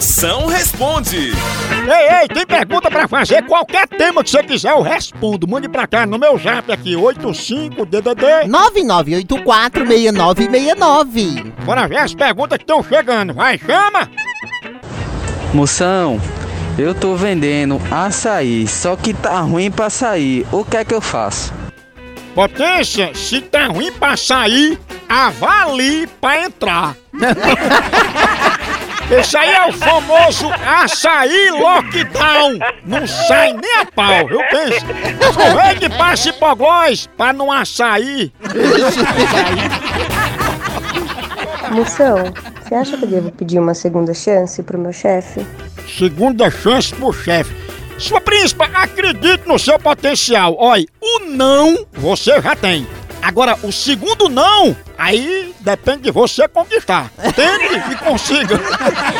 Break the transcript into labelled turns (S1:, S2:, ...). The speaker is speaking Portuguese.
S1: Moção responde.
S2: Ei, ei, tem pergunta pra fazer? Qualquer tema que você quiser, eu respondo. Mande pra cá no meu zap aqui, 85DDD.
S3: 99846969.
S2: Bora ver as perguntas que estão chegando. Vai, chama!
S4: Moção, eu tô vendendo açaí, só que tá ruim pra sair. O que é que eu faço?
S2: Potência, se tá ruim pra sair, avalie pra entrar. Esse aí é o famoso açaí lockdown. Não sai nem a pau, eu penso. Correio de passe hipoglós pra não açaí.
S5: Moção, você acha que eu devo pedir uma segunda chance pro meu chefe?
S2: Segunda chance pro chefe. Sua príncipa, acredite no seu potencial. Olha, o não você já tem. Agora, o segundo não, aí depende de você conquistar. Tente e consiga.